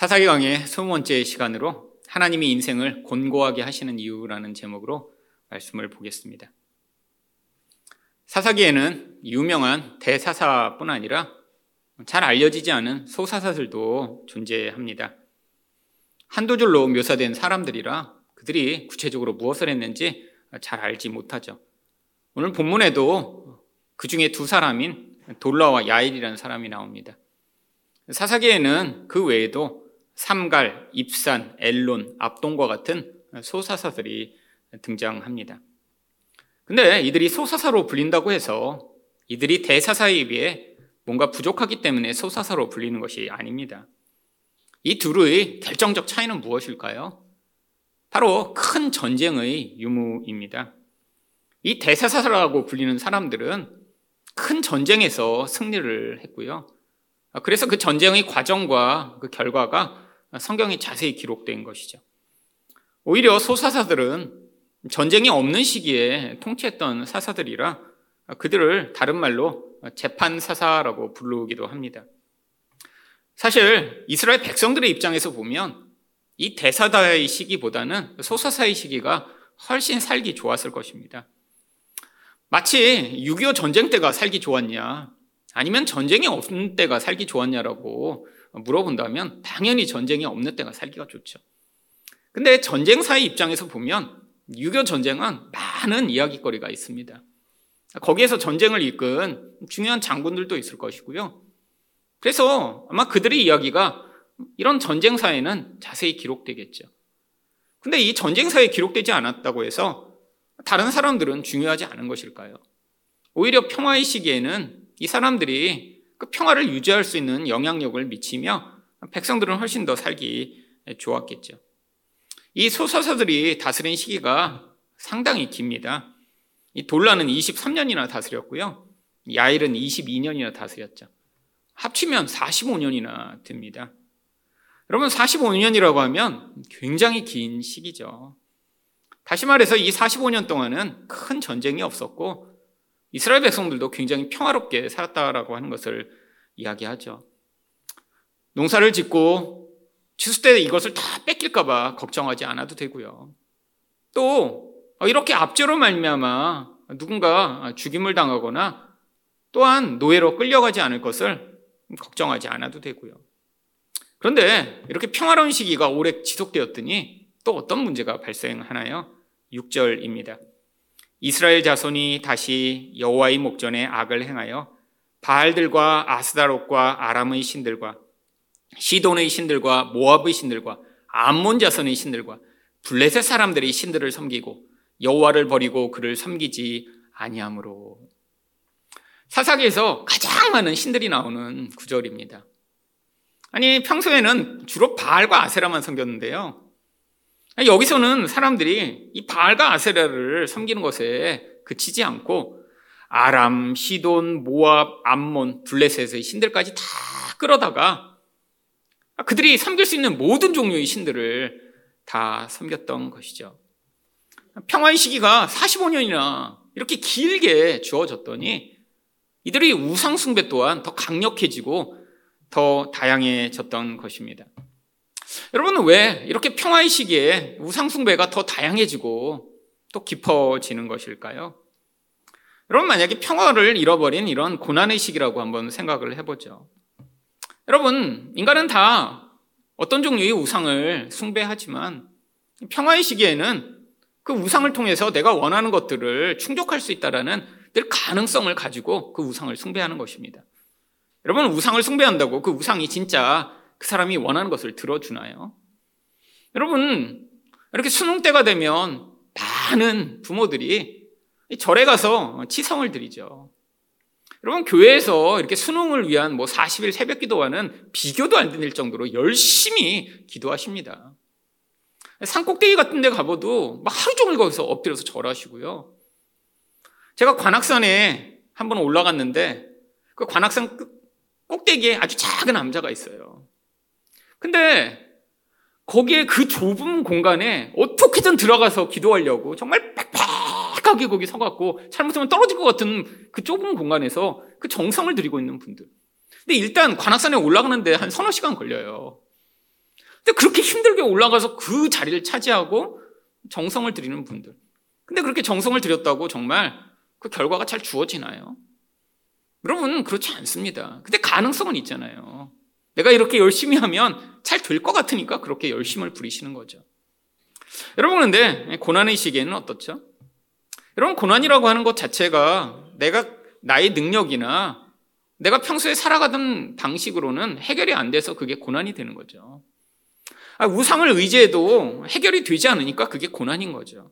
사사기 강의 20번째 시간으로 하나님이 인생을 곤고하게 하시는 이유라는 제목으로 말씀을 보겠습니다. 사사기에는 유명한 대사사뿐 아니라 잘 알려지지 않은 소사사들도 존재합니다. 한두 줄로 묘사된 사람들이라 그들이 구체적으로 무엇을 했는지 잘 알지 못하죠. 오늘 본문에도 그 중에 두 사람인 돌라와 야일이라는 사람이 나옵니다. 사사기에는 그 외에도 삼갈, 입산, 엘론, 압동과 같은 소사사들이 등장합니다. 근데 이들이 소사사로 불린다고 해서 이들이 대사사에 비해 뭔가 부족하기 때문에 소사사로 불리는 것이 아닙니다. 이 둘의 결정적 차이는 무엇일까요? 바로 큰 전쟁의 유무입니다. 이 대사사라고 불리는 사람들은 큰 전쟁에서 승리를 했고요. 그래서 그 전쟁의 과정과 그 결과가 성경에 자세히 기록된 것이죠. 오히려 소사사들은 전쟁이 없는 시기에 통치했던 사사들이라 그들을 다른 말로 재판사사라고 부르기도 합니다. 사실 이스라엘 백성들의 입장에서 보면 이 대사다의 시기보다는 소사사의 시기가 훨씬 살기 좋았을 것입니다. 마치 6.25 전쟁 때가 살기 좋았냐, 아니면 전쟁이 없는 때가 살기 좋았냐라고 물어본다면 당연히 전쟁이 없는 때가 살기가 좋죠. 근데 전쟁사의 입장에서 보면 6.25 전쟁은 많은 이야기거리가 있습니다. 거기에서 전쟁을 이끈 중요한 장군들도 있을 것이고요. 그래서 아마 그들의 이야기가 이런 전쟁사에는 자세히 기록되겠죠. 근데 이 전쟁사에 기록되지 않았다고 해서 다른 사람들은 중요하지 않은 것일까요? 오히려 평화의 시기에는 이 사람들이 그 평화를 유지할 수 있는 영향력을 미치며 백성들은 훨씬 더 살기 좋았겠죠. 이 소사사들이 다스린 시기가 상당히 깁니다. 이 돌라는 23년이나 다스렸고요. 야일은 22년이나 다스렸죠. 합치면 45년이나 됩니다. 여러분 45년이라고 하면 굉장히 긴 시기죠. 다시 말해서 이 45년 동안은 큰 전쟁이 없었고 이스라엘 백성들도 굉장히 평화롭게 살았다라고 하는 것을 이야기하죠. 농사를 짓고 추수 때 이것을 다 뺏길까봐 걱정하지 않아도 되고요. 또 이렇게 압제로 말미암아 누군가 죽임을 당하거나 또한 노예로 끌려가지 않을 것을 걱정하지 않아도 되고요. 그런데 이렇게 평화로운 시기가 오래 지속되었더니 또 어떤 문제가 발생하나요? 6절입니다. 이스라엘 자손이 다시 여호와의 목전에 악을 행하여 바알들과 아스다롯과 아람의 신들과 시돈의 신들과 모압의 신들과 암몬 자손의 신들과 블레셋 사람들의 신들을 섬기고 여호와를 버리고 그를 섬기지 아니하므로 사사기에서 가장 많은 신들이 나오는 구절입니다. 아니 평소에는 주로 바알과 아세라만 섬겼는데요. 여기서는 사람들이 이 바알과 아세라를 섬기는 것에 그치지 않고 아람, 시돈, 모압, 암몬, 블레셋의 신들까지 다 끌어다가 그들이 섬길 수 있는 모든 종류의 신들을 다 섬겼던 것이죠. 평화의 시기가 45년이나 이렇게 길게 주어졌더니 이들의 우상숭배 또한 더 강력해지고 더 다양해졌던 것입니다. 여러분은 왜 이렇게 평화의 시기에 우상숭배가 더 다양해지고 또 깊어지는 것일까요? 여러분, 만약에 평화를 잃어버린 이런 고난의 시기라고 한번 생각을 해보죠. 여러분, 인간은 다 어떤 종류의 우상을 숭배하지만 평화의 시기에는 그 우상을 통해서 내가 원하는 것들을 충족할 수 있다라는 늘 가능성을 가지고 그 우상을 숭배하는 것입니다. 여러분, 우상을 숭배한다고 그 우상이 진짜 그 사람이 원하는 것을 들어주나요? 여러분, 이렇게 수능 때가 되면 많은 부모들이 절에 가서 치성을 드리죠. 여러분, 교회에서 이렇게 수능을 위한 뭐 40일 새벽 기도와는 비교도 안 될 정도로 열심히 기도하십니다. 산꼭대기 같은 데 가봐도 막 하루 종일 거기서 엎드려서 절하시고요. 제가 관악산에 한 번 올라갔는데 그 관악산 꼭대기에 아주 작은 남자가 있어요. 근데 거기에 그 좁은 공간에 어떻게든 들어가서 기도하려고 정말 빽빽하게 거기 서갖고 잘못하면 떨어질 것 같은 그 좁은 공간에서 그 정성을 들이고 있는 분들. 근데 일단 관악산에 올라가는데 한 서너 시간 걸려요. 근데 그렇게 힘들게 올라가서 그 자리를 차지하고 정성을 들이는 분들. 근데 그렇게 정성을 들였다고 정말 그 결과가 잘 주어지나요? 여러분, 그렇지 않습니다. 근데 가능성은 있잖아요. 내가 이렇게 열심히 하면 잘 될 것 같으니까 그렇게 열심을 부리시는 거죠. 여러분, 근데 고난의 시기에는 어떻죠? 여러분, 고난이라고 하는 것 자체가 내가 나의 능력이나 내가 평소에 살아가던 방식으로는 해결이 안 돼서 그게 고난이 되는 거죠. 아, 우상을 의지해도 해결이 되지 않으니까 그게 고난인 거죠.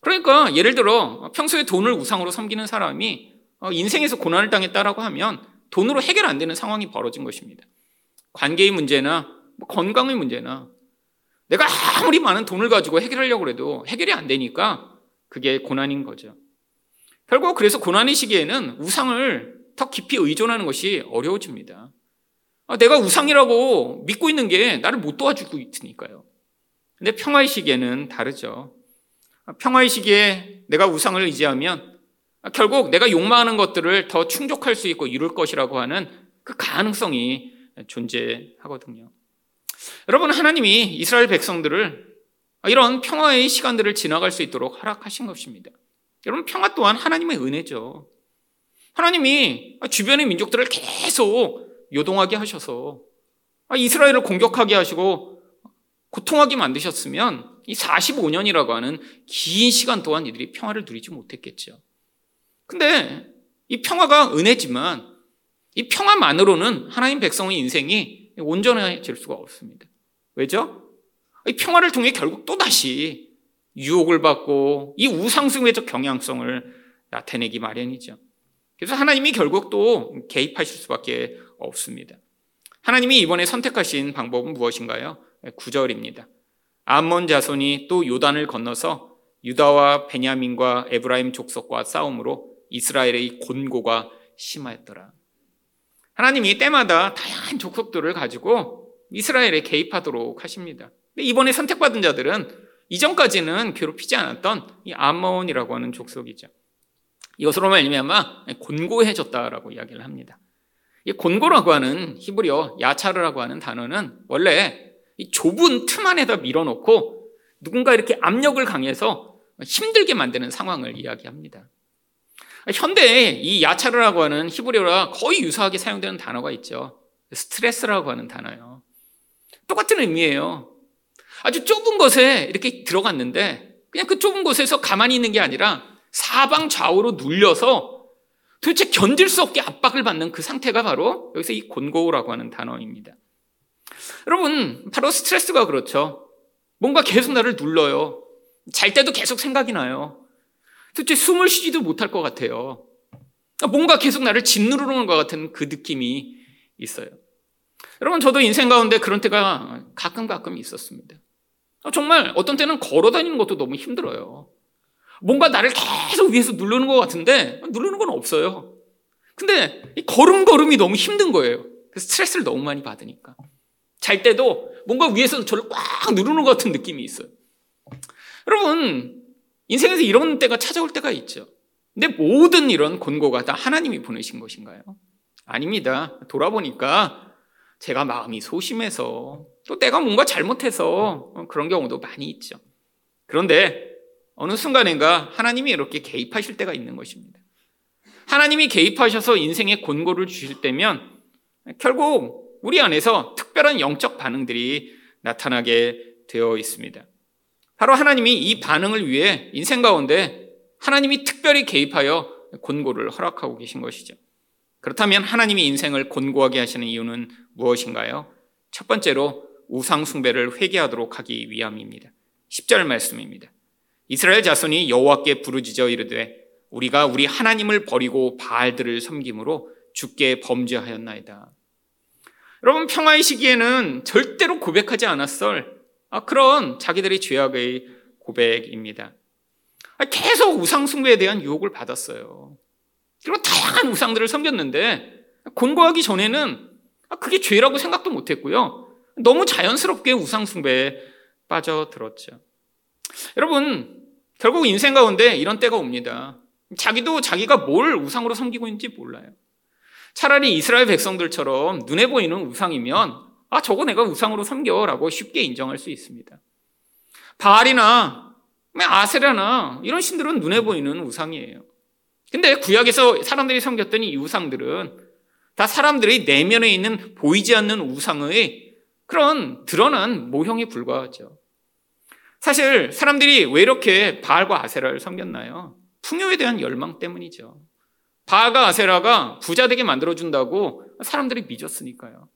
그러니까 예를 들어 평소에 돈을 우상으로 섬기는 사람이 어, 인생에서 고난을 당했다라고 하면 돈으로 해결 안 되는 상황이 벌어진 것입니다. 관계의 문제나 뭐 건강의 문제나 내가 아무리 많은 돈을 가지고 해결하려고 해도 해결이 안 되니까 그게 고난인 거죠. 결국 그래서 고난의 시기에는 우상을 더 깊이 의존하는 것이 어려워집니다. 아, 내가 우상이라고 믿고 있는 게 나를 못 도와주고 있으니까요. 근데 평화의 시기에는 다르죠. 아, 평화의 시기에 내가 우상을 의지하면 결국 내가 욕망하는 것들을 더 충족할 수 있고 이룰 것이라고 하는 그 가능성이 존재하거든요. 여러분, 하나님이 이스라엘 백성들을 이런 평화의 시간들을 지나갈 수 있도록 허락하신 것입니다. 여러분, 평화 또한 하나님의 은혜죠. 하나님이 주변의 민족들을 계속 요동하게 하셔서 이스라엘을 공격하게 하시고 고통하게 만드셨으면 이 45년이라고 하는 긴 시간 동안 이들이 평화를 누리지 못했겠죠. 근데 이 평화가 은혜지만 이 평화만으로는 하나님 백성의 인생이 온전해질 수가 없습니다. 왜죠? 이 평화를 통해 결국 또다시 유혹을 받고 이 우상승회적 경향성을 나타내기 마련이죠. 그래서 하나님이 결국 또 개입하실 수밖에 없습니다. 하나님이 이번에 선택하신 방법은 무엇인가요? 9절입니다. 암몬 자손이 또 요단을 건너서 유다와 베냐민과 에브라임 족속과 싸움으로 이스라엘의 곤고가 심하였더라. 하나님이 때마다 다양한 족속들을 가지고 이스라엘에 개입하도록 하십니다. 근데 이번에 선택받은 자들은 이전까지는 괴롭히지 않았던 이 암몬이라고 하는 족속이죠. 이것으로 말미암아 곤고해졌다라고 이야기를 합니다. 이 곤고라고 하는 히브리어 야차르라고 하는 단어는 원래 이 좁은 틈 안에다 밀어놓고 누군가 이렇게 압력을 강해서 힘들게 만드는 상황을 이야기합니다. 현대에 이 야차르라고 하는 히브리어와 거의 유사하게 사용되는 단어가 있죠. 스트레스라고 하는 단어요. 똑같은 의미예요. 아주 좁은 곳에 이렇게 들어갔는데 그냥 그 좁은 곳에서 가만히 있는 게 아니라 사방 좌우로 눌려서 도대체 견딜 수 없게 압박을 받는 그 상태가 바로 여기서 이 곤고우라고 하는 단어입니다. 여러분, 바로 스트레스가 그렇죠. 뭔가 계속 나를 눌러요. 잘 때도 계속 생각이 나요. 도대체 숨을 쉬지도 못할 것 같아요. 뭔가 계속 나를 짓누르는 것 같은 그 느낌이 있어요. 여러분, 저도 인생 가운데 그런 때가 가끔 가끔 있었습니다. 정말 어떤 때는 걸어 다니는 것도 너무 힘들어요. 뭔가 나를 계속 위에서 누르는 것 같은데 누르는 건 없어요. 근데 이 걸음걸음이 너무 힘든 거예요. 그래서 스트레스를 너무 많이 받으니까. 잘 때도 뭔가 위에서 저를 꽉 누르는 것 같은 느낌이 있어요. 여러분, 인생에서 이런 때가 찾아올 때가 있죠. 근데 모든 이런 권고가 다 하나님이 보내신 것인가요? 아닙니다. 돌아보니까 제가 마음이 소심해서 또 내가 뭔가 잘못해서 그런 경우도 많이 있죠. 그런데 어느 순간인가 하나님이 이렇게 개입하실 때가 있는 것입니다. 하나님이 개입하셔서 인생에 권고를 주실 때면 결국 우리 안에서 특별한 영적 반응들이 나타나게 되어 있습니다. 바로 하나님이 이 반응을 위해 인생 가운데 하나님이 특별히 개입하여 권고를 허락하고 계신 것이죠. 그렇다면 하나님이 인생을 권고하게 하시는 이유는 무엇인가요? 첫 번째로 우상숭배를 회개하도록 하기 위함입니다. 10절 말씀입니다. 이스라엘 자손이 여호와께 부르짖어 이르되 우리가 우리 하나님을 버리고 바알들을 섬김으로 주께 범죄하였나이다. 여러분 평화의 시기에는 절대로 고백하지 않았을 아, 그런 자기들의 죄악의 고백입니다. 아, 계속 우상 숭배에 대한 유혹을 받았어요. 그리고 다양한 우상들을 섬겼는데 권고하기 전에는 아, 그게 죄라고 생각도 못했고요. 너무 자연스럽게 우상 숭배에 빠져들었죠. 여러분, 결국 인생 가운데 이런 때가 옵니다. 자기도 자기가 뭘 우상으로 섬기고 있는지 몰라요. 차라리 이스라엘 백성들처럼 눈에 보이는 우상이면 아, 저거 내가 우상으로 섬겨라고 쉽게 인정할 수 있습니다. 바알이나 아세라나 이런 신들은 눈에 보이는 우상이에요. 근데 구약에서 사람들이 섬겼던 이 우상들은 다 사람들의 내면에 있는 보이지 않는 우상의 그런 드러난 모형에 불과하죠. 사실 사람들이 왜 이렇게 바알과 아세라를 섬겼나요? 풍요에 대한 열망 때문이죠. 바알과 아세라가 부자 되게 만들어준다고 사람들이 믿었으니까요.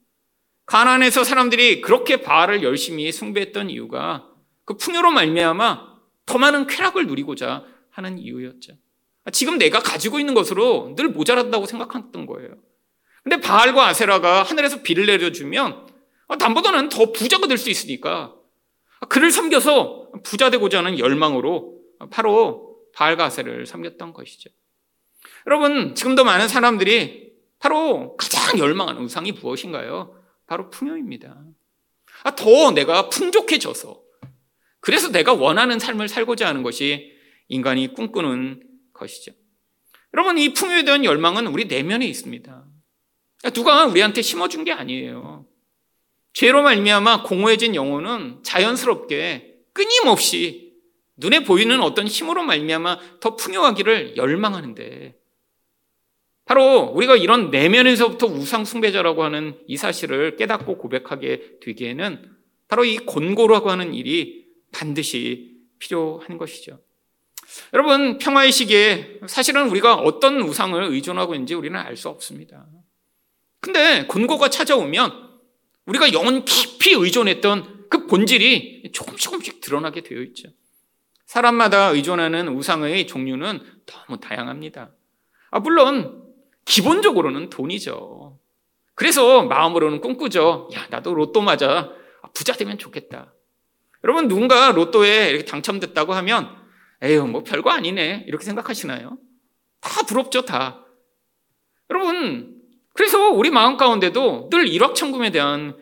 가난에서 사람들이 그렇게 바알을 열심히 숭배했던 이유가 그 풍요로 말미암아 더 많은 쾌락을 누리고자 하는 이유였죠. 지금 내가 가지고 있는 것으로 늘 모자란다고 생각했던 거예요. 근데 바알과 아세라가 하늘에서 비를 내려주면 남보다는 더 부자가 될 수 있으니까 그를 섬겨서 부자 되고자 하는 열망으로 바로 바알과 아세라를 섬겼던 것이죠. 여러분, 지금도 많은 사람들이 바로 가장 열망하는 우상이 무엇인가요? 바로 풍요입니다. 아, 더 내가 풍족해져서 그래서 내가 원하는 삶을 살고자 하는 것이 인간이 꿈꾸는 것이죠. 여러분, 이 풍요에 대한 열망은 우리 내면에 있습니다. 누가 우리한테 심어준 게 아니에요. 죄로 말미암아 공허해진 영혼은 자연스럽게 끊임없이 눈에 보이는 어떤 힘으로 말미암아 더 풍요하기를 열망하는데 바로 우리가 이런 내면에서부터 우상 숭배자라고 하는 이 사실을 깨닫고 고백하게 되기에는 바로 이 권고라고 하는 일이 반드시 필요한 것이죠. 여러분, 평화의 시기에 사실은 우리가 어떤 우상을 의존하고 있는지 우리는 알 수 없습니다. 근데 권고가 찾아오면 우리가 영혼 깊이 의존했던 그 본질이 조금씩 조금씩 드러나게 되어 있죠. 사람마다 의존하는 우상의 종류는 너무 다양합니다. 아, 물론, 기본적으로는 돈이죠. 그래서 마음으로는 꿈꾸죠. 야, 나도 로또 맞아. 부자 되면 좋겠다. 여러분 누군가 로또에 이렇게 당첨됐다고 하면 에휴 뭐 별거 아니네 이렇게 생각하시나요? 다 부럽죠 다. 여러분 그래서 우리 마음 가운데도 늘 일확천금에 대한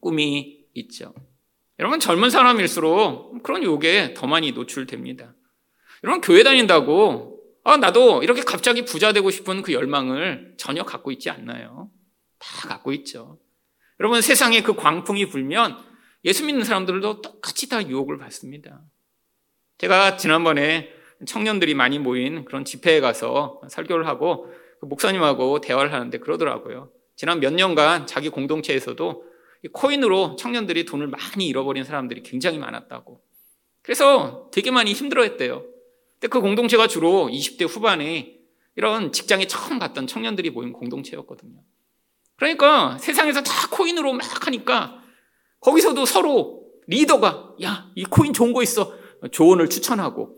꿈이 있죠. 여러분 젊은 사람일수록 그런 유혹에 더 많이 노출됩니다. 여러분 교회 다닌다고 아 나도 이렇게 갑자기 부자 되고 싶은 그 열망을 전혀 갖고 있지 않나요? 다 갖고 있죠. 여러분 세상에 그 광풍이 불면 예수 믿는 사람들도 똑같이 다 유혹을 받습니다. 제가 지난번에 청년들이 많이 모인 그런 집회에 가서 설교를 하고 그 목사님하고 대화를 하는데 그러더라고요. 지난 몇 년간 자기 공동체에서도 코인으로 청년들이 돈을 많이 잃어버린 사람들이 굉장히 많았다고. 그래서 되게 많이 힘들어했대요. 근데 그 공동체가 주로 20대 후반에 이런 직장에 처음 갔던 청년들이 모인 공동체였거든요. 그러니까 세상에서 다 코인으로 막 하니까 거기서도 서로 리더가 야, 이 코인 좋은 거 있어. 조언을 추천하고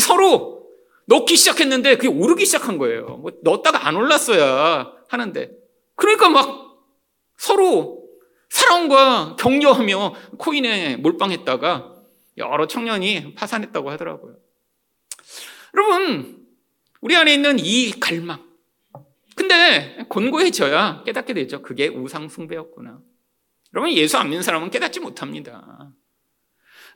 서로 넣기 시작했는데 그게 오르기 시작한 거예요. 뭐 넣었다가 안 올랐어야 하는데 그러니까 막 서로 사랑과 격려하며 코인에 몰빵했다가 여러 청년이 파산했다고 하더라고요. 여러분, 우리 안에 있는 이 갈망. 근데 권고해져야 깨닫게 되죠. 그게 우상숭배였구나. 여러분, 예수 안 믿는 사람은 깨닫지 못합니다.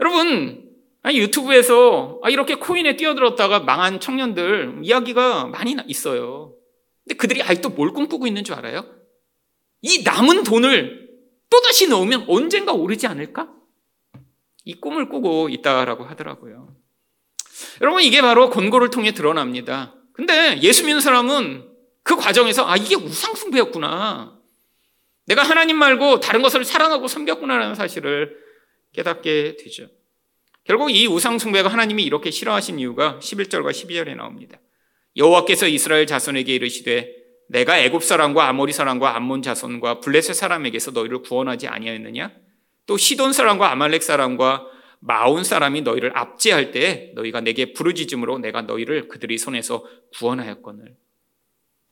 여러분, 유튜브에서 아, 이렇게 코인에 뛰어들었다가 망한 청년들 이야기가 많이 있어요. 근데 그들이 아직도 뭘 꿈꾸고 있는 줄 알아요? 이 남은 돈을 또다시 넣으면 언젠가 오르지 않을까? 이 꿈을 꾸고 있다라고 하더라고요. 여러분, 이게 바로 권고를 통해 드러납니다. 근데 예수 믿는 사람은 그 과정에서 아, 이게 우상 숭배였구나. 내가 하나님 말고 다른 것을 사랑하고 섬겼구나라는 사실을 깨닫게 되죠. 결국 이 우상 숭배가 하나님이 이렇게 싫어하신 이유가 11절과 12절에 나옵니다. 여호와께서 이스라엘 자손에게 이르시되 내가 애굽 사람과 아모리 사람과 암몬 자손과 블레셋 사람에게서 너희를 구원하지 아니하였느냐? 또 시돈 사람과 아말렉 사람과 마온 사람이 너희를 압제할 때 너희가 내게 부르짖음으로 내가 너희를 그들의 손에서 구원하였거늘.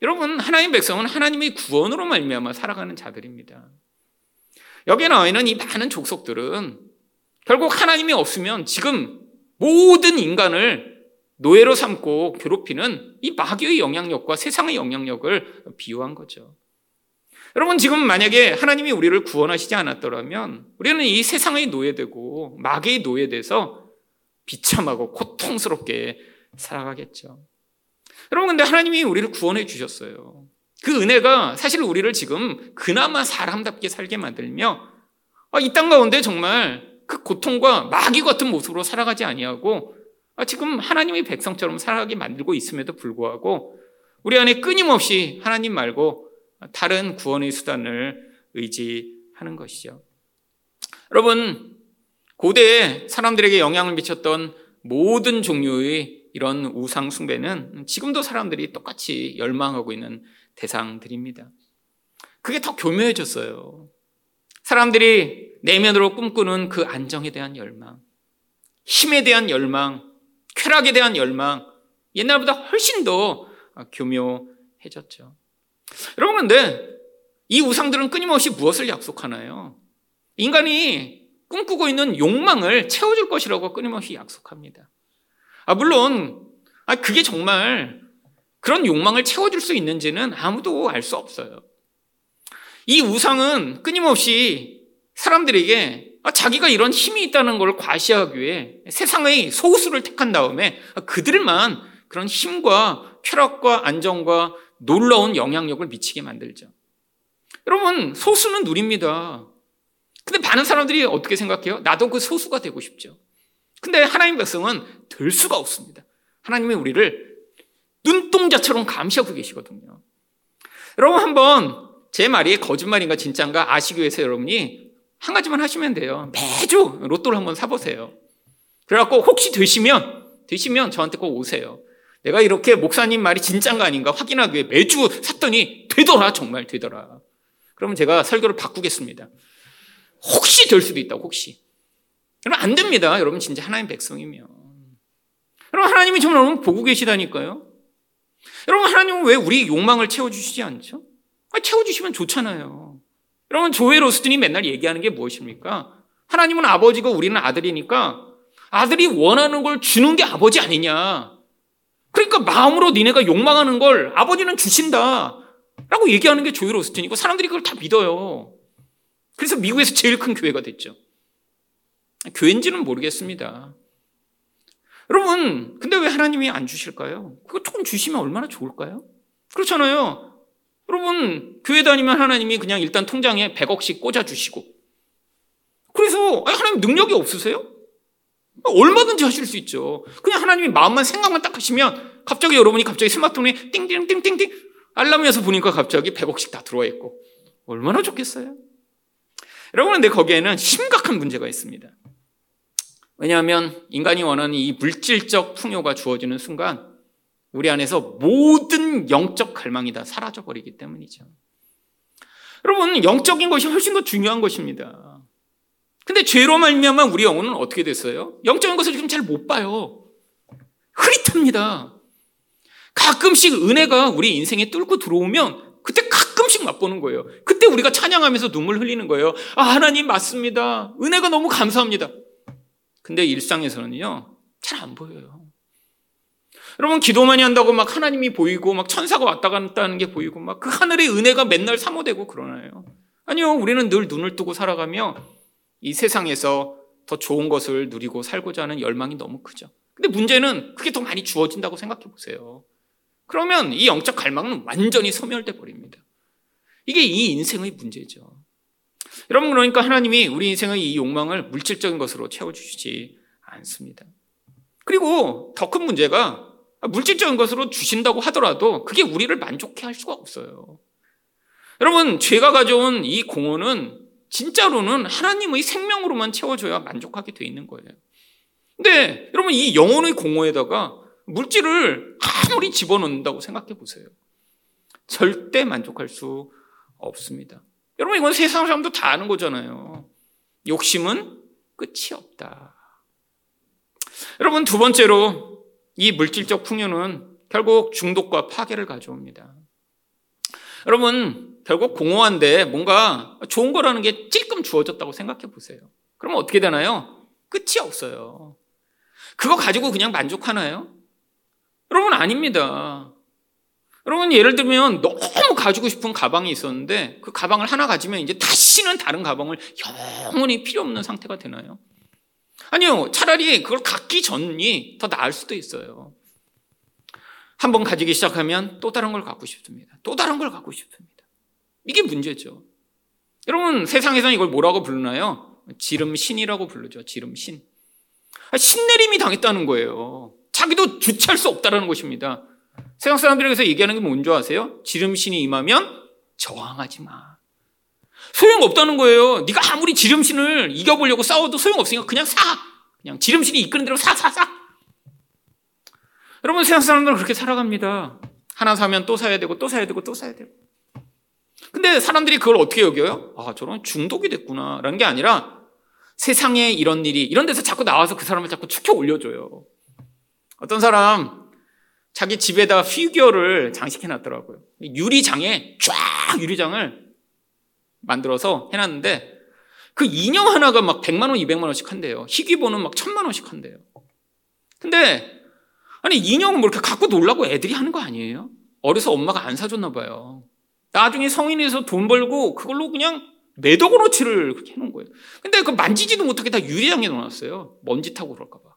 여러분 하나님 백성은 하나님의 구원으로 말미암아 살아가는 자들입니다. 여기에 나와 있는 이 많은 족속들은 결국 하나님이 없으면 지금 모든 인간을 노예로 삼고 괴롭히는 이 마귀의 영향력과 세상의 영향력을 비유한 거죠. 여러분 지금 만약에 하나님이 우리를 구원하시지 않았더라면 우리는 이 세상의 노예되고 마귀의 노예돼서 비참하고 고통스럽게 살아가겠죠. 여러분, 근데 하나님이 우리를 구원해 주셨어요. 그 은혜가 사실 우리를 지금 그나마 사람답게 살게 만들며 아, 이땅 가운데 정말 그 고통과 마귀 같은 모습으로 살아가지 아니하고 아, 지금 하나님의 백성처럼 살아가게 만들고 있음에도 불구하고 우리 안에 끊임없이 하나님 말고 다른 구원의 수단을 의지하는 것이죠. 여러분, 고대에 사람들에게 영향을 미쳤던 모든 종류의 이런 우상 숭배는 지금도 사람들이 똑같이 열망하고 있는 대상들입니다. 그게 더 교묘해졌어요. 사람들이 내면으로 꿈꾸는 그 안정에 대한 열망, 힘에 대한 열망, 쾌락에 대한 열망, 옛날보다 훨씬 더 교묘해졌죠. 여러분, 근데 이 우상들은 끊임없이 무엇을 약속하나요? 인간이 꿈꾸고 있는 욕망을 채워줄 것이라고 끊임없이 약속합니다. 아, 물론, 아, 그게 정말 그런 욕망을 채워줄 수 있는지는 아무도 알 수 없어요. 이 우상은 끊임없이 사람들에게 아, 자기가 이런 힘이 있다는 걸 과시하기 위해 세상의 소수를 택한 다음에 그들만 그런 힘과 쾌락과 안정과 놀라운 영향력을 미치게 만들죠. 여러분, 소수는 누립니다. 근데 많은 사람들이 어떻게 생각해요? 나도 그 소수가 되고 싶죠. 근데 하나님 백성은 될 수가 없습니다. 하나님이 우리를 눈동자처럼 감시하고 계시거든요. 여러분 한번 제 말이 거짓말인가 진짜인가 아시기 위해서 여러분이 한 가지만 하시면 돼요. 매주 로또를 한번 사보세요. 그래갖고 혹시 되시면 되시면 저한테 꼭 오세요. 내가 이렇게 목사님 말이 진짜인가 아닌가 확인하기 위해 매주 샀더니 되더라 정말 되더라. 그러면 제가 설교를 바꾸겠습니다. 혹시 될 수도 있다고 혹시. 여러분 안 됩니다. 여러분 진짜 하나님 백성이면. 여러분 하나님이 정말 여러분 보고 계시다니까요. 여러분 하나님은 왜 우리 욕망을 채워주시지 않죠? 아, 채워주시면 좋잖아요. 여러분 조엘 로스틴이 맨날 얘기하는 게 무엇입니까? 하나님은 아버지고 우리는 아들이니까 아들이 원하는 걸 주는 게 아버지 아니냐. 그러니까 마음으로 니네가 욕망하는 걸 아버지는 주신다. 라고 얘기하는 게 조엘 로스틴이고 사람들이 그걸 다 믿어요. 그래서 미국에서 제일 큰 교회가 됐죠. 교회인지는 모르겠습니다. 여러분, 근데 왜 하나님이 안 주실까요? 그거 조금 주시면 얼마나 좋을까요? 그렇잖아요. 여러분, 교회 다니면 하나님이 그냥 일단 통장에 100억씩 꽂아주시고. 그래서, 하나님 능력이 없으세요? 얼마든지 하실 수 있죠. 그냥 하나님이 마음만 생각만 딱 하시면 갑자기 여러분이 갑자기 스마트폰에 띵띵띵띵띵 알람이어서 보니까 갑자기 100억씩 다 들어와 있고. 얼마나 좋겠어요? 여러분, 근데 거기에는 심각한 문제가 있습니다. 왜냐하면 인간이 원하는 이 물질적 풍요가 주어지는 순간 우리 안에서 모든 영적 갈망이 다 사라져 버리기 때문이죠. 여러분, 영적인 것이 훨씬 더 중요한 것입니다. 근데 죄로 말미암아 우리 영혼은 어떻게 됐어요? 영적인 것을 지금 잘 못 봐요. 흐릿합니다. 가끔씩 은혜가 우리 인생에 뚫고 들어오면 그때 가끔씩 맛보는 거예요. 그때 우리가 찬양하면서 눈물 흘리는 거예요. 아, 하나님 맞습니다. 은혜가 너무 감사합니다. 근데 일상에서는요, 잘 안 보여요. 여러분, 기도 많이 한다고 막 하나님이 보이고, 막 천사가 왔다 갔다 하는 게 보이고, 막 그 하늘의 은혜가 맨날 사모되고 그러나요? 아니요, 우리는 늘 눈을 뜨고 살아가며 이 세상에서 더 좋은 것을 누리고 살고자 하는 열망이 너무 크죠. 근데 문제는 그게 더 많이 주어진다고 생각해 보세요. 그러면 이 영적 갈망은 완전히 소멸돼 버립니다. 이게 이 인생의 문제죠. 여러분 그러니까 하나님이 우리 인생의 이 욕망을 물질적인 것으로 채워주시지 않습니다. 그리고 더 큰 문제가 물질적인 것으로 주신다고 하더라도 그게 우리를 만족해 할 수가 없어요. 여러분 죄가 가져온 이 공허는 진짜로는 하나님의 생명으로만 채워줘야 만족하게 돼 있는 거예요. 근데 여러분 이 영혼의 공허에다가 물질을 아무리 집어넣는다고 생각해 보세요. 절대 만족할 수 없습니다. 여러분 이건 세상 사람도 다 아는 거잖아요. 욕심은 끝이 없다. 여러분 두 번째로 이 물질적 풍요는 결국 중독과 파괴를 가져옵니다. 여러분 결국 공허한데 뭔가 좋은 거라는 게 찔끔 주어졌다고 생각해 보세요. 그러면 어떻게 되나요? 끝이 없어요. 그거 가지고 그냥 만족하나요? 여러분 아닙니다. 여러분 예를 들면 너무 가지고 싶은 가방이 있었는데 그 가방을 하나 가지면 이제 다시는 다른 가방을 영원히 필요 없는 상태가 되나요? 아니요. 차라리 그걸 갖기 전이 더 나을 수도 있어요. 한번 가지기 시작하면 또 다른 걸 갖고 싶습니다. 또 다른 걸 갖고 싶습니다. 이게 문제죠. 여러분, 세상에서는 이걸 뭐라고 부르나요? 지름신이라고 부르죠. 지름신. 아, 신내림이 당했다는 거예요. 자기도 주체할 수 없다는 것입니다. 세상 사람들에게서 얘기하는 게 뭔지 아세요? 지름신이 임하면 저항하지 마. 소용없다는 거예요. 네가 아무리 지름신을 이겨보려고 싸워도 소용없으니까 그냥 사. 그냥 지름신이 이끄는 대로 사, 사, 사. 여러분, 세상 사람들은 그렇게 살아갑니다. 하나 사면 또 사야 되고, 또 사야 되고, 또 사야 되고. 근데 사람들이 그걸 어떻게 여겨요? 아, 저런 중독이 됐구나. 라는 게 아니라 세상에 이런 일이, 이런 데서 자꾸 나와서 그 사람을 자꾸 축혀 올려줘요. 어떤 사람, 자기 집에다 피규어를 장식해 놨더라고요. 유리장에 쫙 유리장을 만들어서 해놨는데 그 인형 하나가 막 100만 원, 200만 원씩 한대요. 희귀보는 막 1000만 원씩 한대요. 근데 아니 인형은 뭐 이렇게 갖고 놀라고 애들이 하는 거 아니에요? 어려서 엄마가 안 사줬나 봐요. 나중에 성인이 돼서 돈 벌고 그걸로 그냥 그렇게 해놓은 거예요. 근데 그 만지지도 못하게 다 유리장에 넣어놨어요. 먼지 타고 그럴까 봐.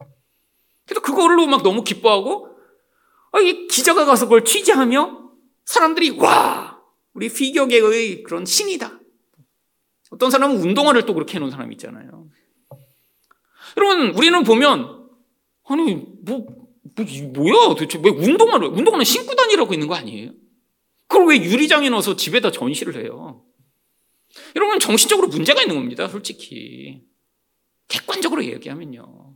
그래서 그걸로 막 너무 기뻐하고 아, 이 기자가 가서 그걸 취재하며 사람들이 와 우리 피겨계의 그런 신이다. 어떤 사람은 운동화를 또 그렇게 해놓은 사람이 있잖아요. 여러분 우리는 보면 아니 뭐, 뭐 뭐야 도대체 왜 운동화를 운동화는 신고 다니라고 있는 거 아니에요? 그걸 왜 유리장에 넣어서 집에다 전시를 해요? 여러분 정신적으로 문제가 있는 겁니다. 솔직히 객관적으로 얘기하면요.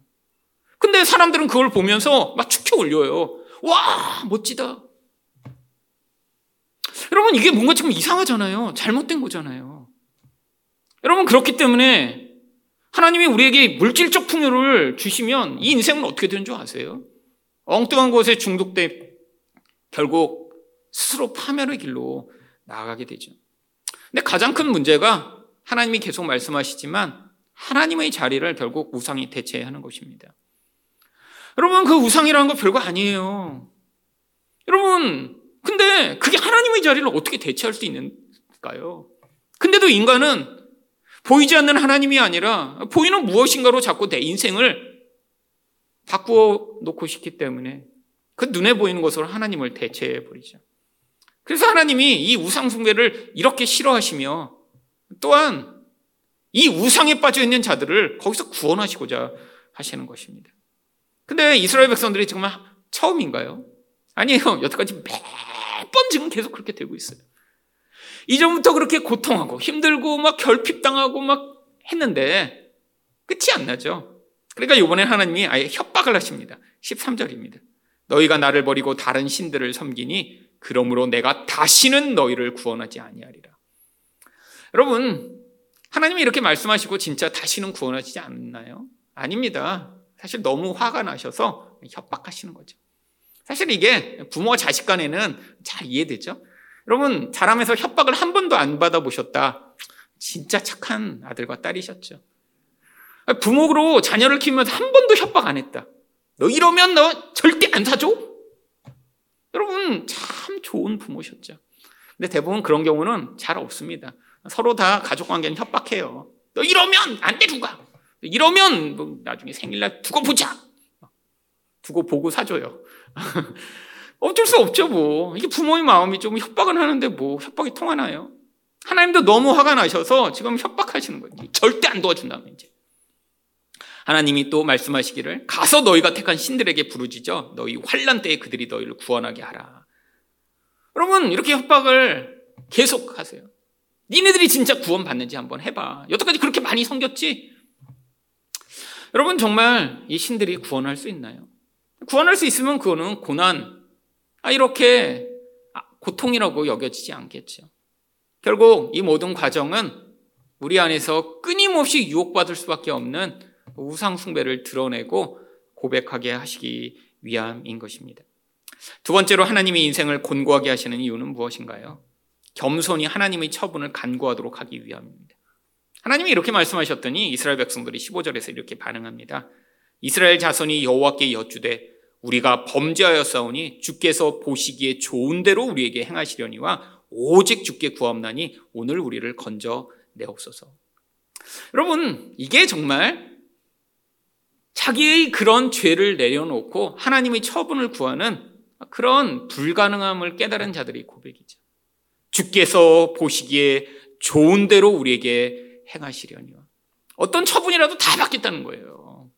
근데 사람들은 그걸 보면서 막 축혀 올려요. 와, 멋지다. 여러분, 이게 뭔가 지금 이상하잖아요. 잘못된 거잖아요. 여러분, 그렇기 때문에 하나님이 우리에게 물질적 풍요를 주시면 이 인생은 어떻게 되는 줄 아세요? 엉뚱한 것에 중독돼 결국 스스로 파멸의 길로 나아가게 되죠. 근데 가장 큰 문제가 하나님이 계속 말씀하시지만 하나님의 자리를 결국 우상이 대체하는 것입니다. 여러분, 그 우상이라는 거 별거 아니에요. 여러분, 근데 그게 하나님의 자리를 어떻게 대체할 수 있는가요? 근데도 인간은 보이지 않는 하나님이 아니라 보이는 무엇인가로 자꾸 내 인생을 바꾸어 놓고 싶기 때문에 그 눈에 보이는 것으로 하나님을 대체해 버리죠. 그래서 하나님이 이 우상숭배를 이렇게 싫어하시며 또한 이 우상에 빠져 있는 자들을 거기서 구원하시고자 하시는 것입니다. 근데 이스라엘 백성들이 지금 처음인가요? 아니에요. 여태까지 매번 지금 계속 그렇게 되고 있어요. 이전부터 그렇게 고통하고 힘들고 막 결핍당하고 막 했는데 끝이 안 나죠. 그러니까 이번에 하나님이 아예 협박을 하십니다. 13절입니다. 너희가 나를 버리고 다른 신들을 섬기니 그러므로 내가 다시는 너희를 구원하지 아니하리라. 여러분, 하나님이 이렇게 말씀하시고 진짜 다시는 구원하지 않나요? 아닙니다. 사실 너무 화가 나셔서 협박하시는 거죠. 사실 이게 부모와 자식 간에는 잘 이해되죠? 여러분, 자라면서 협박을 한 번도 안 받아보셨다. 진짜 착한 아들과 딸이셨죠. 부모로 자녀를 키우면서 한 번도 협박 안 했다. 너 이러면 너 절대 안 사줘? 여러분, 참 좋은 부모셨죠. 근데 대부분 그런 경우는 잘 없습니다. 서로 다 가족 관계는 협박해요. 너 이러면 안 돼, 누가. 이러면 뭐 나중에 생일날 두고 보자. 두고 보고 사줘요. 어쩔 수 없죠, 뭐. 이게 부모의 마음이 좀 협박은 하는데 뭐 협박이 통하나요? 하나님도 너무 화가 나셔서 지금 협박하시는 거예요. 절대 안 도와준다면 이제. 하나님이 또 말씀하시기를 가서 너희가 택한 신들에게 부르짖어 너희 환란 때에 그들이 너희를 구원하게 하라. 여러분 이렇게 협박을 계속 하세요. 니네들이 진짜 구원받는지 한번 해봐. 여태까지 그렇게 많이 섬겼지? 여러분 정말 이 신들이 구원할 수 있나요? 구원할 수 있으면 그거는 고난, 아, 이렇게 고통이라고 여겨지지 않겠죠. 결국 이 모든 과정은 우리 안에서 끊임없이 유혹받을 수밖에 없는 우상 숭배를 드러내고 고백하게 하시기 위함인 것입니다. 두 번째로 하나님의 인생을 곤고하게 하시는 이유는 무엇인가요? 겸손히 하나님의 처분을 간구하도록 하기 위함입니다. 하나님이 이렇게 말씀하셨더니 이스라엘 백성들이 15절에서 이렇게 반응합니다. 이스라엘 자손이 여호와께 여쭈되 우리가 범죄하였사오니 주께서 보시기에 좋은 대로 우리에게 행하시려니와 오직 주께 구함나니 오늘 우리를 건져 내옵소서. 여러분 이게 정말 자기의 그런 죄를 내려놓고 하나님의 처분을 구하는 그런 불가능함을 깨달은 자들이 고백이죠. 주께서 보시기에 좋은 대로 우리에게 행하시려니와. 어떤 처분이라도 다 받겠다는 거예요.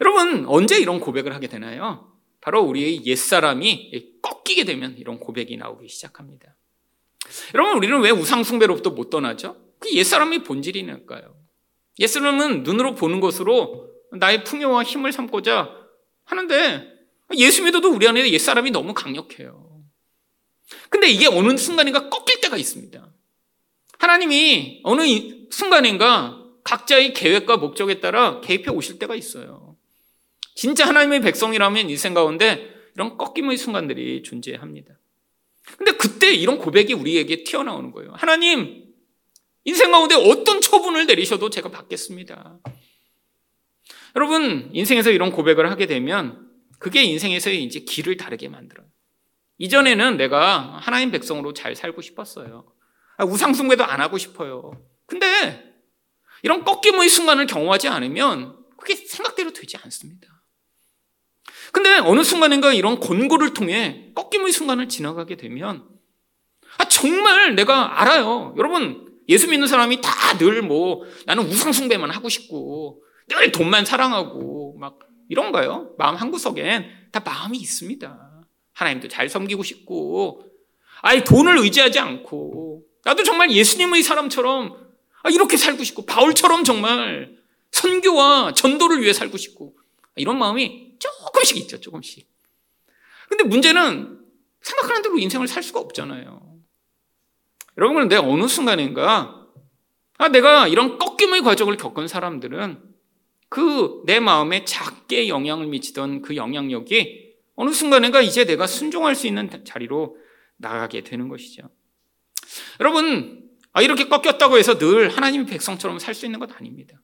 여러분, 언제 이런 고백을 하게 되나요? 바로 우리의 옛사람이 꺾이게 되면 이런 고백이 나오기 시작합니다. 여러분, 우리는 왜 우상숭배로부터 못 떠나죠? 그 옛사람의 본질이니까요. 옛사람은 눈으로 보는 것으로 나의 풍요와 힘을 삼고자 하는데 예수 믿어도 우리 안에 옛사람이 너무 강력해요. 근데 이게 어느 순간인가 꺾일 때가 있습니다. 하나님이 어느 순간인가 각자의 계획과 목적에 따라 개입해 오실 때가 있어요. 진짜 하나님의 백성이라면 인생 가운데 이런 꺾임의 순간들이 존재합니다. 근데 그때 이런 고백이 우리에게 튀어나오는 거예요. 하나님, 인생 가운데 어떤 처분을 내리셔도 제가 받겠습니다. 여러분, 인생에서 이런 고백을 하게 되면 그게 인생에서의 이제 길을 다르게 만들어요. 이전에는 내가 하나님 백성으로 잘 살고 싶었어요. 아, 우상숭배도 안 하고 싶어요. 근데 이런 꺾임의 순간을 경험하지 않으면 그게 생각대로 되지 않습니다. 근데 어느 순간인가 이런 권고를 통해 꺾임의 순간을 지나가게 되면 아, 정말 내가 알아요. 여러분, 예수 믿는 사람이 다 늘 뭐 나는 우상숭배만 하고 싶고 늘 돈만 사랑하고 막 이런가요? 마음 한구석엔 다 마음이 있습니다. 하나님도 잘 섬기고 싶고, 아예 돈을 의지하지 않고, 나도 정말 예수님의 사람처럼 아, 이렇게 살고 싶고, 바울처럼 정말 선교와 전도를 위해 살고 싶고, 이런 마음이 조금씩 있죠, 조금씩. 근데 문제는 생각하는 대로 인생을 살 수가 없잖아요. 여러분, 내가 어느 순간인가, 아, 내가 이런 꺾임의 과정을 겪은 사람들은 그 내 마음에 작게 영향을 미치던 그 영향력이 어느 순간인가 이제 내가 순종할 수 있는 자리로 나가게 되는 것이죠. 여러분, 아, 이렇게 꺾였다고 해서 늘 하나님의 백성처럼 살 수 있는 것 아닙니다.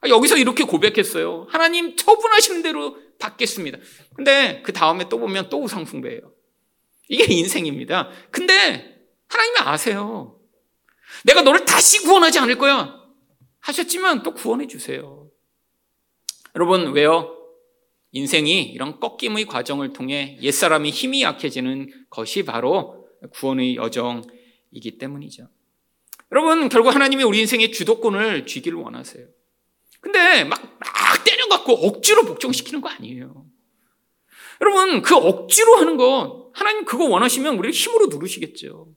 아, 여기서 이렇게 고백했어요. 하나님 처분하시는 대로 받겠습니다. 근데 그 다음에 또 보면 또 우상숭배예요. 이게 인생입니다. 근데 하나님이 아세요. 내가 너를 다시 구원하지 않을 거야. 하셨지만 또 구원해 주세요. 여러분, 왜요? 인생이 이런 꺾임의 과정을 통해 옛사람이 힘이 약해지는 것이 바로 구원의 여정이기 때문이죠. 여러분, 결국 하나님이 우리 인생의 주도권을 쥐기를 원하세요. 근데 막, 막 때려갖고 억지로 복종시키는 거 아니에요. 여러분, 그 억지로 하는 거, 하나님 그거 원하시면 우리를 힘으로 누르시겠죠.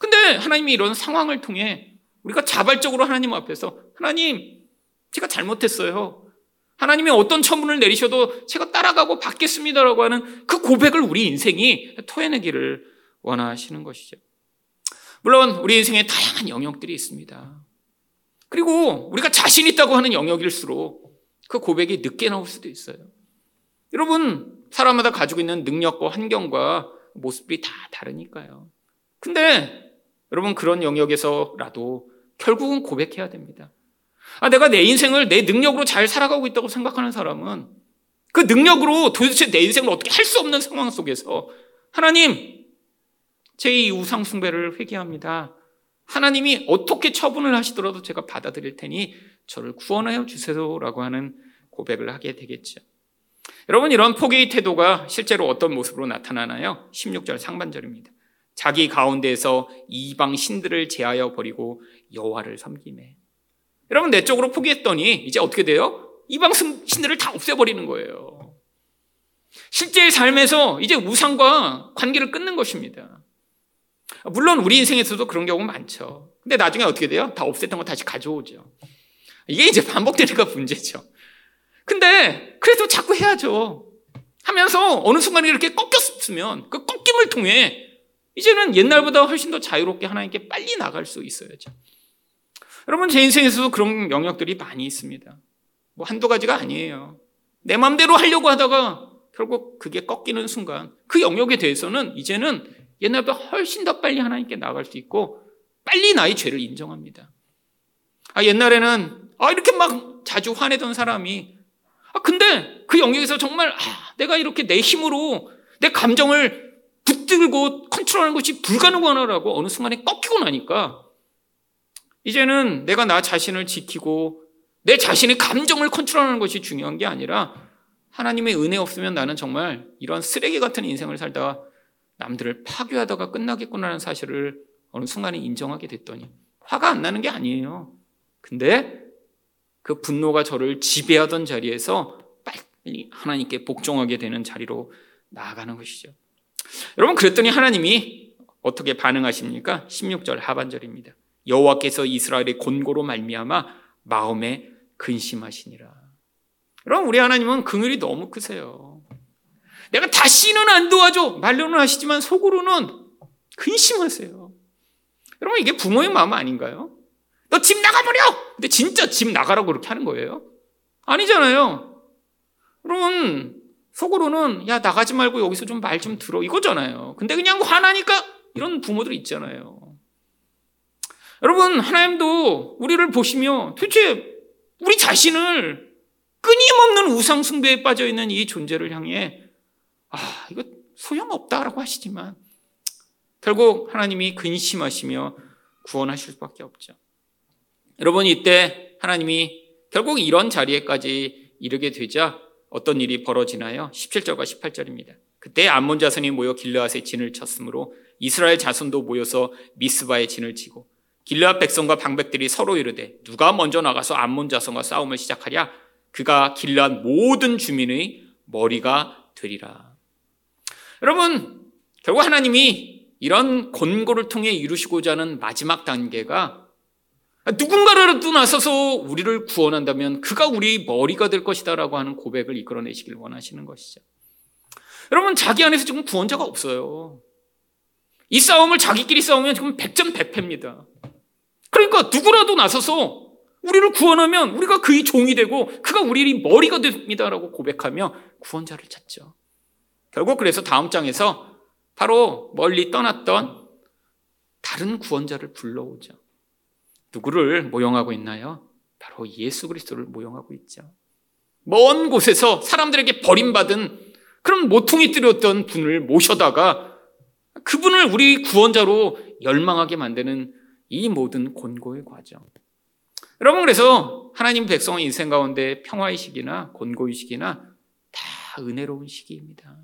근데 하나님이 이런 상황을 통해 우리가 자발적으로 하나님 앞에서 하나님, 제가 잘못했어요. 하나님이 어떤 처분을 내리셔도 제가 따라가고 받겠습니다라고 하는 그 고백을 우리 인생이 토해내기를 원하시는 것이죠. 물론 우리 인생에 다양한 영역들이 있습니다. 그리고 우리가 자신 있다고 하는 영역일수록 그 고백이 늦게 나올 수도 있어요. 여러분, 사람마다 가지고 있는 능력과 환경과 모습이 다 다르니까요. 근데 여러분 그런 영역에서라도 결국은 고백해야 됩니다. 아, 내가 내 인생을 내 능력으로 잘 살아가고 있다고 생각하는 사람은 그 능력으로 도대체 내 인생을 어떻게 할 수 없는 상황 속에서 하나님, 제이 우상숭배를 회개합니다. 하나님이 어떻게 처분을 하시더라도 제가 받아들일 테니 저를 구원하여 주세요라고 하는 고백을 하게 되겠죠. 여러분, 이런 포기의 태도가 실제로 어떤 모습으로 나타나나요? 16절 상반절입니다. 자기 가운데에서 이방 신들을 제하여 버리고 여호와를 섬기매. 여러분 내적으로 포기했더니 이제 어떻게 돼요? 이방 신들을 다 없애버리는 거예요. 실제의 삶에서 이제 우상과 관계를 끊는 것입니다. 물론 우리 인생에서도 그런 경우 많죠. 근데 나중에 어떻게 돼요? 다 없앴던 거 다시 가져오죠. 이게 이제 반복되니까 문제죠. 근데 그래도 자꾸 해야죠. 하면서 어느 순간에 이렇게 꺾였으면 그 꺾임을 통해 이제는 옛날보다 훨씬 더 자유롭게 하나님께 빨리 나갈 수 있어야죠. 여러분, 제 인생에서도 그런 영역들이 많이 있습니다. 뭐 한두 가지가 아니에요. 내 마음대로 하려고 하다가 결국 그게 꺾이는 순간 그 영역에 대해서는 이제는 옛날보다 훨씬 더 빨리 하나님께 나갈 수 있고 빨리 나의 죄를 인정합니다. 아, 옛날에는 아, 이렇게 막 자주 화내던 사람이 아, 근데 그 영역에서 정말 아, 내가 이렇게 내 힘으로 내 감정을 붙들고 컨트롤하는 것이 불가능하다라고 어느 순간에 꺾이고 나니까 이제는 내가 나 자신을 지키고 내 자신의 감정을 컨트롤하는 것이 중요한 게 아니라 하나님의 은혜 없으면 나는 정말 이런 쓰레기 같은 인생을 살다가 남들을 파괴하다가 끝나겠구나라는 사실을 어느 순간에 인정하게 됐더니 화가 안 나는 게 아니에요. 근데 그 분노가 저를 지배하던 자리에서 빨리 하나님께 복종하게 되는 자리로 나아가는 것이죠. 여러분 그랬더니 하나님이 어떻게 반응하십니까? 16절 하반절입니다. 여호와께서 이스라엘의 곤고로 말미암아 마음에 근심하시니라. 여러분 우리 하나님은 긍휼이 너무 크세요. 내가 다시는 안 도와줘 말로는 하시지만 속으로는 근심하세요. 여러분 이게 부모의 마음 아닌가요? 너 집 나가버려! 근데 진짜 집 나가라고 그렇게 하는 거예요? 아니잖아요. 여러분 속으로는 야 나가지 말고 여기서 좀 말좀 들어 이거잖아요. 근데 그냥 화나니까 이런 부모들 있잖아요. 여러분 하나님도 우리를 보시며 도대체 우리 자신을 끊임없는 우상 숭배에 빠져 있는 이 존재를 향해 아 이거 소용없다라고 하시지만 결국 하나님이 근심하시며 구원하실 수밖에 없죠. 여러분 이때 하나님이 결국 이런 자리에까지 이르게 되자 어떤 일이 벌어지나요? 17절과 18절입니다. 그때 암몬 자손이 모여 길르앗에 진을 쳤으므로 이스라엘 자손도 모여서 미스바에 진을 치고 길르앗 백성과 방백들이 서로 이르되 누가 먼저 나가서 암몬 자손과 싸움을 시작하랴 그가 길르앗 모든 주민의 머리가 되리라. 여러분 결국 하나님이 이런 권고를 통해 이루시고자 하는 마지막 단계가 누군가라도 나서서 우리를 구원한다면 그가 우리 머리가 될 것이다라고 하는 고백을 이끌어내시길 원하시는 것이죠. 여러분 자기 안에서 지금 구원자가 없어요. 이 싸움을 자기끼리 싸우면 지금 백전백패입니다. 그러니까 누구라도 나서서 우리를 구원하면 우리가 그의 종이 되고 그가 우리 머리가 됩니다라고 고백하며 구원자를 찾죠. 결국 그래서 다음 장에서 바로 멀리 떠났던 다른 구원자를 불러오죠. 누구를 모용하고 있나요? 바로 예수 그리스도를 모용하고 있죠. 먼 곳에서 사람들에게 버림받은 그런 모퉁이 들였던 분을 모셔다가 그분을 우리 구원자로 열망하게 만드는 이 모든 곤고의 과정. 여러분 그래서 하나님 백성의 인생 가운데 평화의 시기나 곤고의 시기나 다 은혜로운 시기입니다.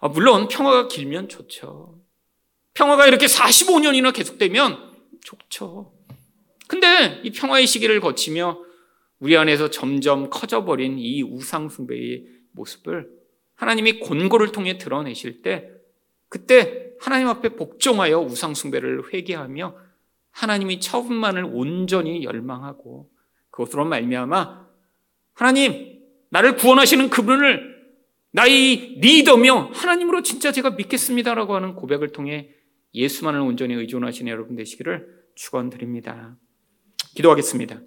아, 물론 평화가 길면 좋죠. 평화가 이렇게 45년이나 계속되면 좋죠. 근데 이 평화의 시기를 거치며 우리 안에서 점점 커져버린 이 우상숭배의 모습을 하나님이 곤고를 통해 드러내실 때 그때 하나님 앞에 복종하여 우상숭배를 회개하며 하나님이 처분만을 온전히 열망하고 그것으로 말미암아 하나님 나를 구원하시는 그분을 나의 리더며 하나님으로 진짜 제가 믿겠습니다라고 하는 고백을 통해 예수만을 온전히 의존하시는 여러분 되시기를 축원드립니다. 기도하겠습니다.